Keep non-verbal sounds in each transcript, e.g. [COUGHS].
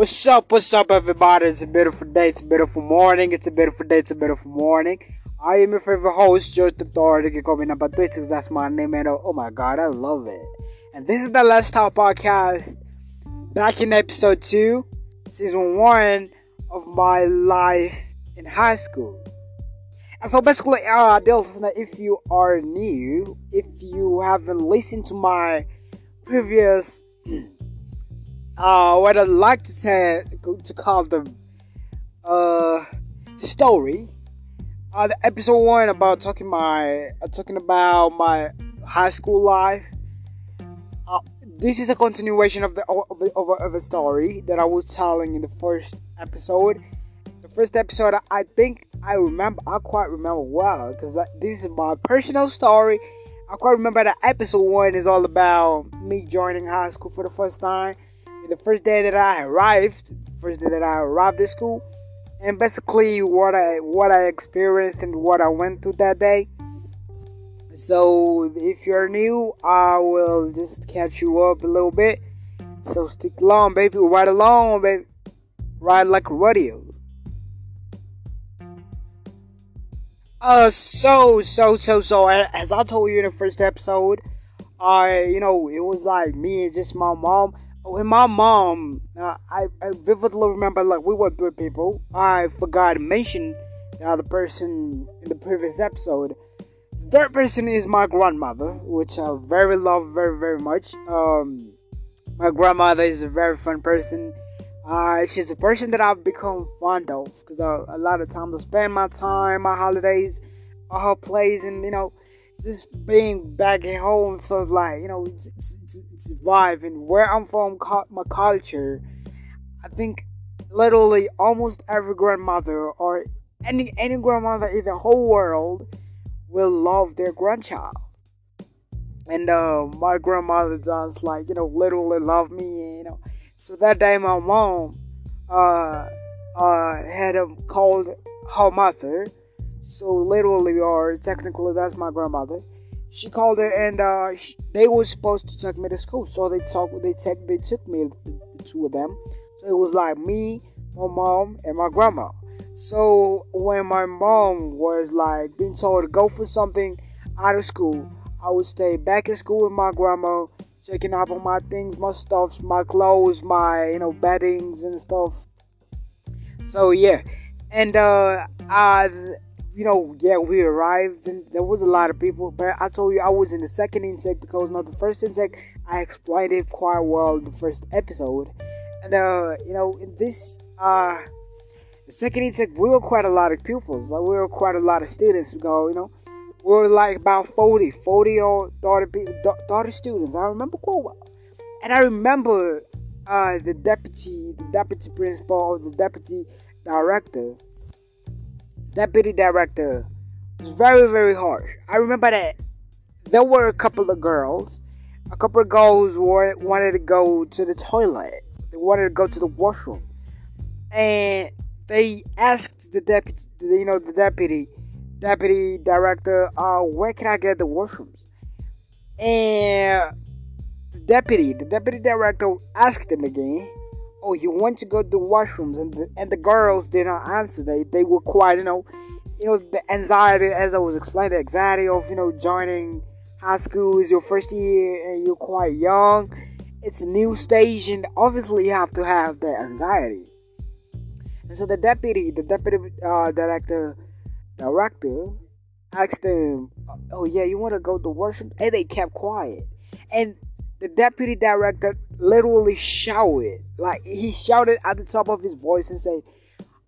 What's up? What's up, everybody? It's a beautiful day. It's a beautiful morning. It's a beautiful day. It's a beautiful morning. I am your favorite host, George Tutor. You can call me number three because that's my name. And oh my god, I love it. And this is the Let's Talk podcast. Back in episode two, season one of my life in high school. And so basically, uh, dear listener, if you are new, if you haven't listened to my previous [CLEARS THROAT] uh, what I'd like to say to call the uh, story. Uh, the episode one about talking my uh, talking about my high school life. Uh, this is a continuation of the of, of, of a story that I was telling in the first episode. The first episode, I think I remember. I quite remember well because this is my personal story. I quite remember that episode one is all about me joining high school for the first time the first day that I arrived, first day that I arrived at school, and basically what I what I experienced and what I went through that day. So if you're new, I will just catch you up a little bit. So stick along, baby. Ride along, baby. Ride like a rodeo. Uh, so, so, so, so, as I told you in the first episode, I, you know, it was like me and just my mom when my mom, uh, I, I vividly remember like we were three people. I forgot to mention the other person in the previous episode. Third person is my grandmother, which I very love very very much. Um, my grandmother is a very fun person. Uh, she's a person that I've become fond of because uh, a lot of times I spend my time, my holidays, her place, and you know just being back at home feels like you know it's it's, it's, it's vibe and where I'm from, my culture. I think literally almost every grandmother or any any grandmother in the whole world will love their grandchild. And uh, my grandmother does like you know literally love me, you know. So that day, my mom uh, uh, had um, called her mother so literally, or technically, that's my grandmother. She called her, and uh, she, they were supposed to take me to school. So they talk, they take, they took me, the, the two of them. So it was like me, my mom, and my grandma. So when my mom was like being told to go for something out of school, I would stay back at school with my grandma, checking up on my things, my stuffs, my clothes, my you know beddings and stuff. So yeah, and uh, I you know, yeah, we arrived and there was a lot of people, but I told you I was in the second intake because not the first intake. I explained it quite well the first episode, and uh, you know, in this uh, the second intake, we were quite a lot of pupils. Like we were quite a lot of students. We go, you know, we were like about 40, 40 or 30 30 students. I remember quite well, and I remember uh, the deputy, the deputy principal, or the deputy director deputy director was very, very harsh. I remember that there were a couple of girls. A couple of girls wanted to go to the toilet. They wanted to go to the washroom. And they asked the deputy, you know, the deputy, deputy director, uh, where can I get the washrooms? And the deputy, the deputy director asked them again oh, you want to go to the washrooms, and the, and the girls did not answer. They they were quite, you know, you know, the anxiety, as I was explaining, the anxiety of you know joining high school is your first year and you're quite young. It's a new stage, and obviously you have to have that anxiety. And so the deputy, the deputy uh, director, director, asked them, "Oh yeah, you want to go to washroom?" And they kept quiet. And the deputy director literally shouted, like he shouted at the top of his voice and said,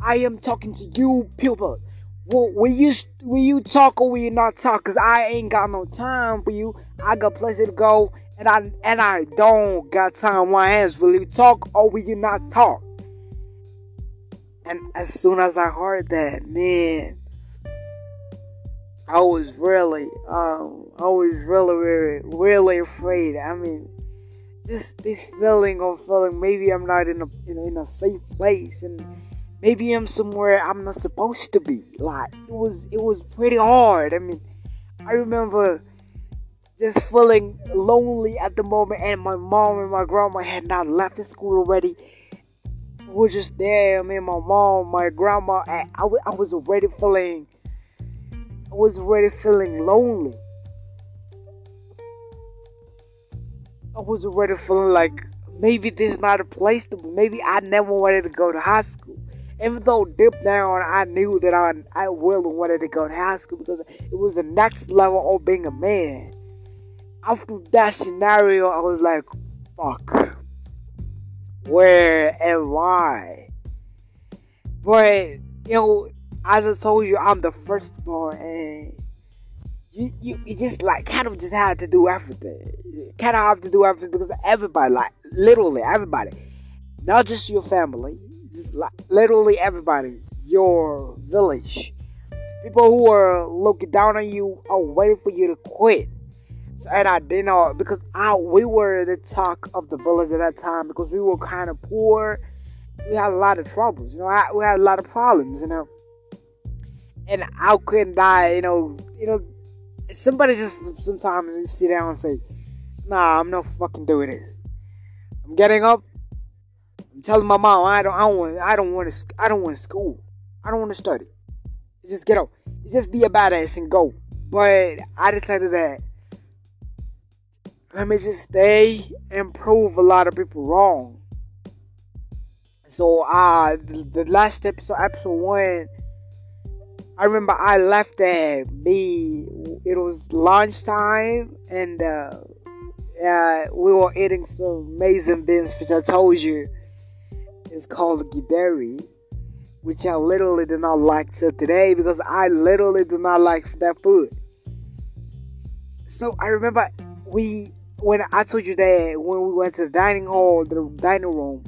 "I am talking to you, people. Will, will you will you talk or will you not talk? Cause I ain't got no time for you. I got places to go, and I and I don't got time on my hands. Will you talk or will you not talk?" And as soon as I heard that, man, I was really, um, I was really, really, really afraid. I mean, just this feeling of feeling maybe I'm not in a in in a safe place and maybe I'm somewhere I'm not supposed to be. Like it was, it was pretty hard. I mean, I remember just feeling lonely at the moment, and my mom and my grandma had not left the school already. we were just there. Me and my mom, my grandma. I, I, I was already feeling. I was already feeling lonely. I was already feeling like maybe this is not a place to. Maybe I never wanted to go to high school. Even though deep down I knew that I I really wanted to go to high school because it was the next level of being a man. After that scenario, I was like, fuck. Where am I? But you know, as I told you, I'm the firstborn and you, you, you just like kind of just had to do everything. Kind of have to do everything because everybody, like literally everybody, not just your family, just like literally everybody, your village, people who are looking down on you are waiting for you to quit. So, and I didn't know because I we were the talk of the village at that time because we were kind of poor. We had a lot of troubles, you know. we had a lot of problems, you know. And I couldn't die, you know. You know, somebody just sometimes sit down and say, "Nah, I'm not fucking doing this." I'm getting up. I'm telling my mom I don't, I don't want, I don't want to, I don't want to school. I don't want to study. Just get up. Just be a badass and go. But I decided that let me just stay and prove a lot of people wrong. So, uh, the, the last episode, episode one I remember I left at me. It was lunchtime, and uh, uh, we were eating some amazing beans, which I told you is called githeri, which I literally do not like till today because I literally do not like that food. So I remember we when I told you that when we went to the dining hall, the dining room.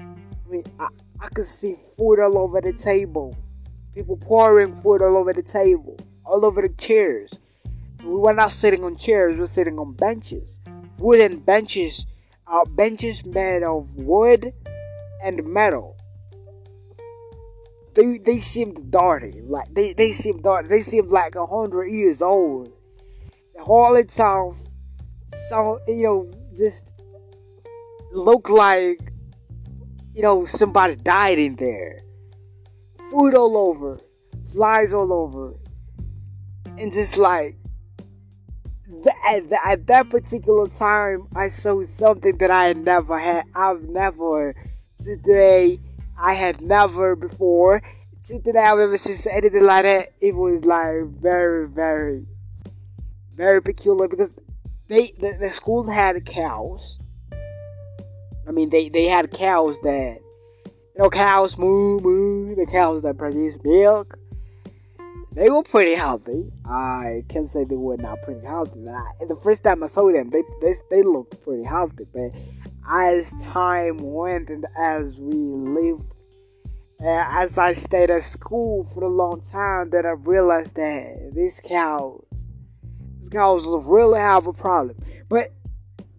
I mean, I, I could see food all over the table people pouring food all over the table, all over the chairs. We were not sitting on chairs, we were sitting on benches. Wooden benches, uh, benches made of wood and metal. They, they seemed dirty, like they, they seemed dirty. They seemed like a hundred years old. The hall itself, so you know, just looked like you know somebody died in there food all over, flies all over, and just like at, at that particular time, I saw something that I had never had. I've never today. I had never before. Today I've ever seen anything like that. It was like very, very, very peculiar because they the, the school had cows. I mean, they they had cows that you know, cows moo moo, the cows that produce milk. They were pretty healthy. I can't say they were not pretty healthy. I, the first time I saw them, they, they they looked pretty healthy. But as time went and as we lived, and as I stayed at school for a long time, that I realized that these cows, these cows really have a problem. But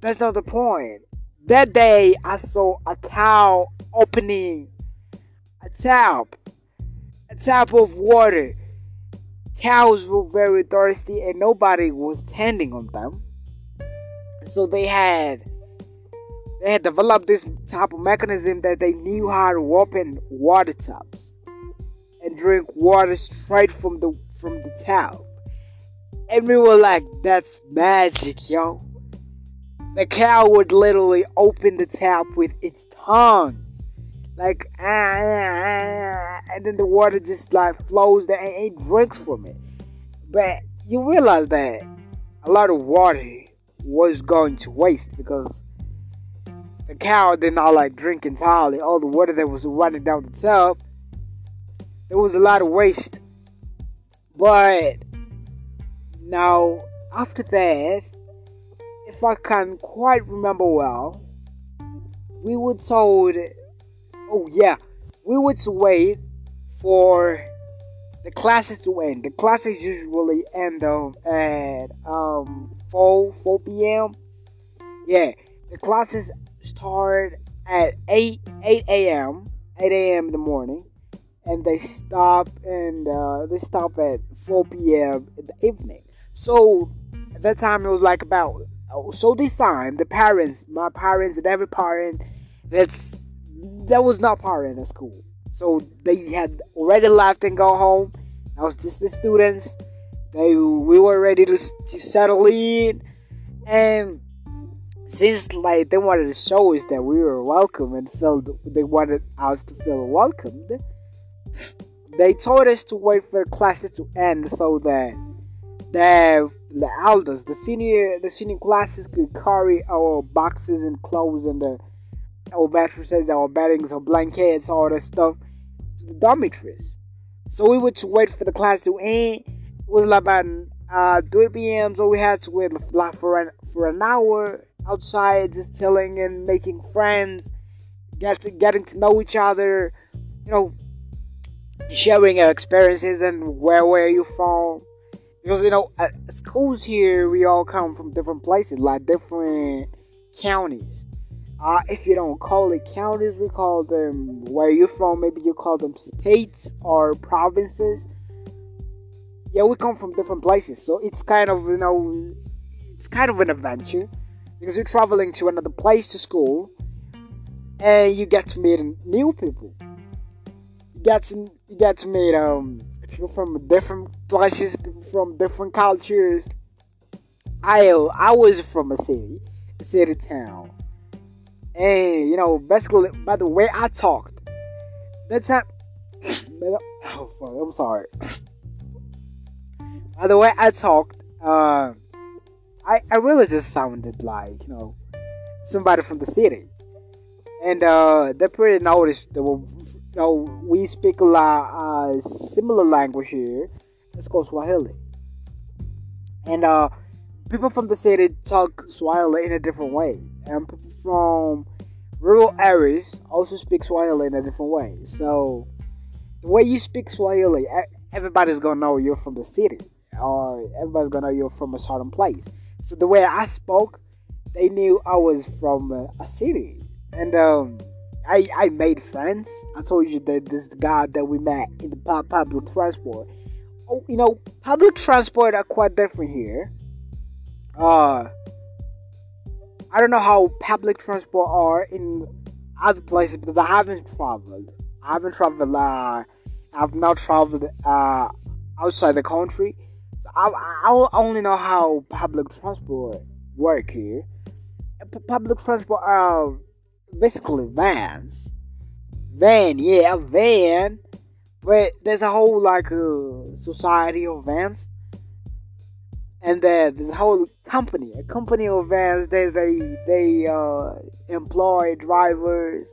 that's not the point. That day, I saw a cow opening a tap, a tap of water. Cows were very thirsty and nobody was tending on them. So they had they had developed this type of mechanism that they knew how to open water taps and drink water straight from the from the tap. And we were like, that's magic, yo. The cow would literally open the tap with its tongue like ah, ah, ah, and then the water just like flows there and it drinks from it. But you realize that a lot of water was going to waste because the cow did not like drink entirely. All the water that was running down the tub, there was a lot of waste. But now after that, if I can quite remember well, we were told oh yeah, we would wait for the classes to end. The classes usually end um, at um 4 4 p.m. Yeah, the classes start at 8 8 a.m. 8 a.m. in the morning, and they stop and uh, they stop at 4 p.m. in the evening. So at that time it was like about oh, so this time the parents, my parents and every parent that's there was not power in the school. So they had already left and go home. I was just the students. They we were ready to, to settle in, and since like they wanted to show us that we were welcome and felt they wanted us to feel welcomed, they told us to wait for the classes to end so that the the elders, the senior the senior classes could carry our boxes and clothes and the our mattresses, our beddings, our blankets, all that stuff to the dormitories. So we would wait for the class to end. It was about uh, 3 p.m. So we had to wait like for an for an hour outside, just chilling and making friends, get to, getting to know each other. You know, sharing our experiences and where were you from. Because you know, at schools here, we all come from different places, like different counties. Uh, if you don't call it counties, we call them where you're from. Maybe you call them states or provinces. Yeah, we come from different places, so it's kind of you know, it's kind of an adventure because you're traveling to another place to school, and you get to meet new people. You get to you get to meet um people from different places, people from different cultures. I I was from a city, a city town and you know, basically, by the way I talked, that time, [COUGHS] oh fuck, I'm sorry. [COUGHS] by the way I talked, uh, I I really just sounded like you know somebody from the city, and uh, they pretty noticed that you know we speak a lot uh, similar language here. Let's go Swahili, and uh, people from the city talk Swahili in a different way, and people from rural areas also speak Swahili in a different way. So the way you speak Swahili, everybody's gonna know you're from the city, or everybody's gonna know you're from a certain place. So the way I spoke, they knew I was from a, city, and um, I I made friends. I told you that this guy that we met in the public transport. Oh, you know, public transport are quite different here. Uh, I don't know how public transport are in other places because I haven't traveled. I haven't traveled. Uh, I've not traveled uh, outside the country. So I, I only know how public transport work here. Public transport are basically vans. Van, yeah, a van. But there's a whole like uh, society of vans and then this whole company, a company of vans, they they they uh, employ drivers,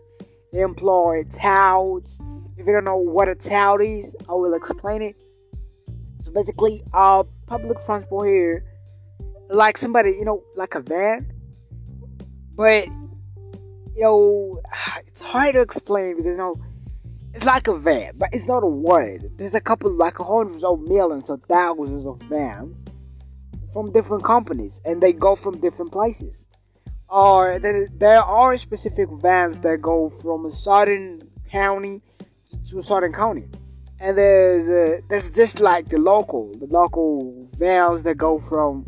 employ touts. If you don't know what a tout is, I will explain it. So basically, uh, public transport here, like somebody, you know, like a van, but you know, [SIGHS] it's hard to explain because you know. It's like a van, but it's not a word. There's a couple, like hundreds of millions or thousands of vans from different companies and they go from different places. Or there, are specific vans that go from a certain county to a certain county. And there's uh, there's just like the local, the local vans that go from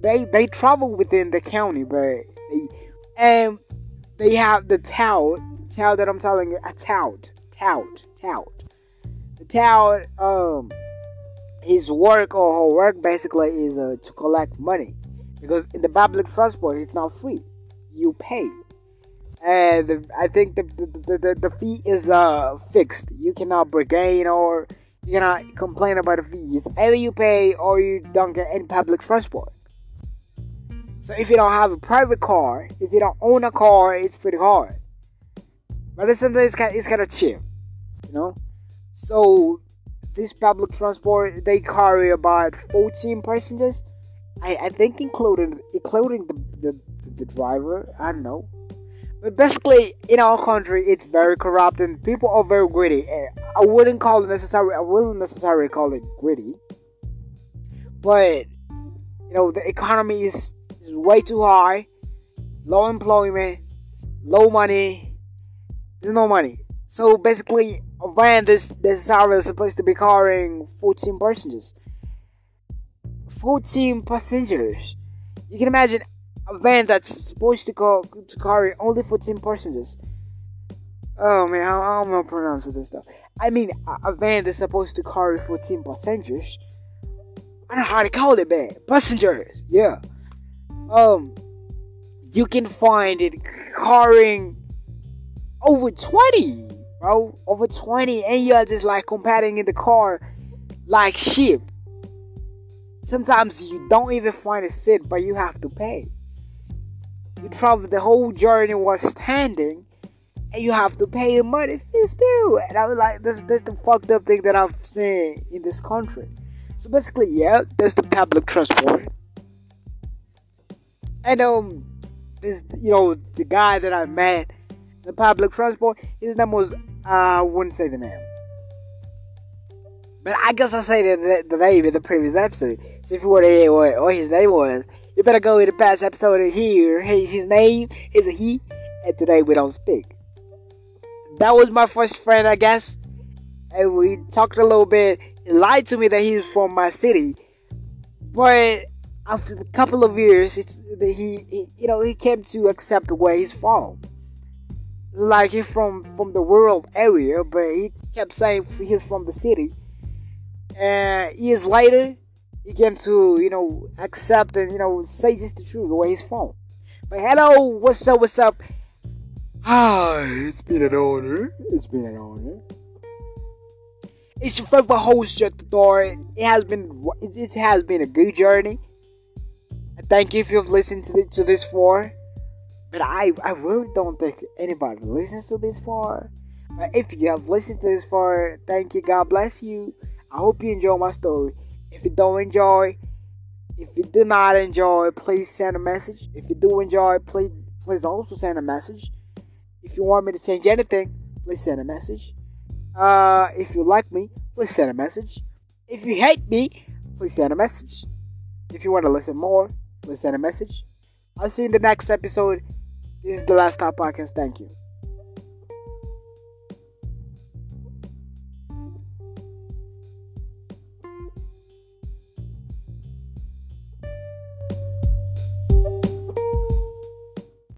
they they travel within the county, but they and they have the tout, the tout that I'm telling you, a tout, tout, tout. The tout um his work or her work basically is uh, to collect money. Because in the public transport it's not free. You pay. And i think the the, the, the fee is uh fixed. You cannot bargain or you cannot complain about the fee. It's either you pay or you don't get any public transport. So if you don't have a private car if you don't own a car it's pretty hard. But it's it's kind, it's kind of cheap you know? So this public transport they carry about 14 passengers. I, I think including including the, the, the driver i don't know. But basically in our country it's very corrupt and people are very greedy. Eh, i wouldn't call it necessary i wouldn't necessarily call it greedy. But you know the economy is, is way too high. Low employment low money there's no money so basically a van this this hour is supposed to be carrying 14 passengers 14 passengers you can imagine a van that's supposed to go to carry only 14 passengers Oh man, how, how am I pronouncing this stuff? I mean, a, a van that's supposed to carry 14 passengers. I don't know how to call it, man. Passengers, yeah. Um, you can find it carrying over 20, bro. Over 20, and you're just like comparing in the car like sheep. Sometimes you don't even find a seat, but you have to pay. You travel the whole journey while standing, and you have to pay the money fees too. And I was like, this, this the fucked up thing that I've seen in this country. So basically, yeah, that's the public transport. And um, this you know the guy that I met, the public transport, his name was uh, I wouldn't say the name. But I guess I say the, the, name in the previous episode. So if you want to hear what, what his name was, you better go in the past episode and hear his name is a he, and today we don't speak. That was my first friend, I guess. And we talked a little bit. He lied to me that he's from my city. But after a couple of years, it's he, he you know he came to accept where he's from. Like he's from from the rural area, but he kept saying he's from the city. And years later, he came to you know accept and you know say just the truth where he's from. But hello, what's up? What's up? Ah, it's been an honor. It's been an honor. It's your favorite host, Jack the Door. It has been it has been a good journey. Thank you if you've listened to, the, to this far. But I, I really don't think anybody listens to this far. But if you have listened to this far, thank you. God bless you. I hope you enjoy my story. If you don't enjoy, if you do not enjoy, please send a message. If you do enjoy, please please also send a message. If you want me to change anything, please send a message. Uh, if you like me, please send a message. If you hate me, please send a message. If you want to listen more, please send a message. I'll see you in the next episode. This is the Last Stop Podcast. Thank you.